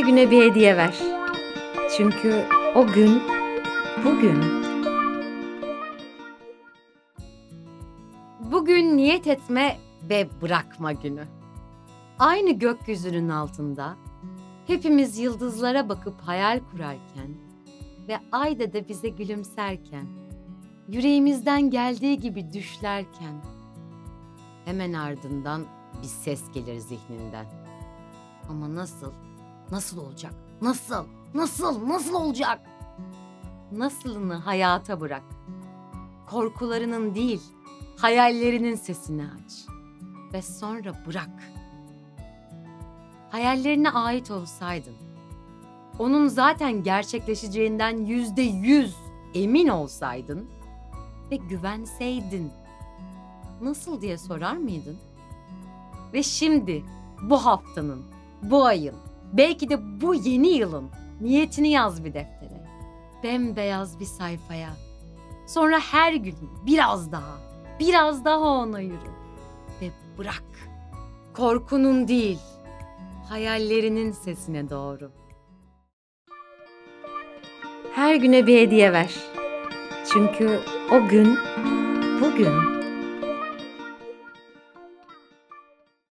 güne bir hediye ver. Çünkü o gün bugün. Bugün niyet etme ve bırakma günü. Aynı gökyüzünün altında hepimiz yıldızlara bakıp hayal kurarken ve ayda da bize gülümserken, yüreğimizden geldiği gibi düşlerken hemen ardından bir ses gelir zihninden. Ama nasıl? Nasıl olacak? Nasıl? Nasıl? Nasıl olacak? Nasılını hayata bırak. Korkularının değil, hayallerinin sesini aç. Ve sonra bırak. Hayallerine ait olsaydın, onun zaten gerçekleşeceğinden yüzde yüz emin olsaydın ve güvenseydin, nasıl diye sorar mıydın? Ve şimdi bu haftanın, bu ayın, belki de bu yeni yılın niyetini yaz bir deftere. Bembeyaz bir sayfaya. Sonra her gün biraz daha, biraz daha ona yürü. Ve bırak. Korkunun değil, hayallerinin sesine doğru. Her güne bir hediye ver. Çünkü o gün bugün.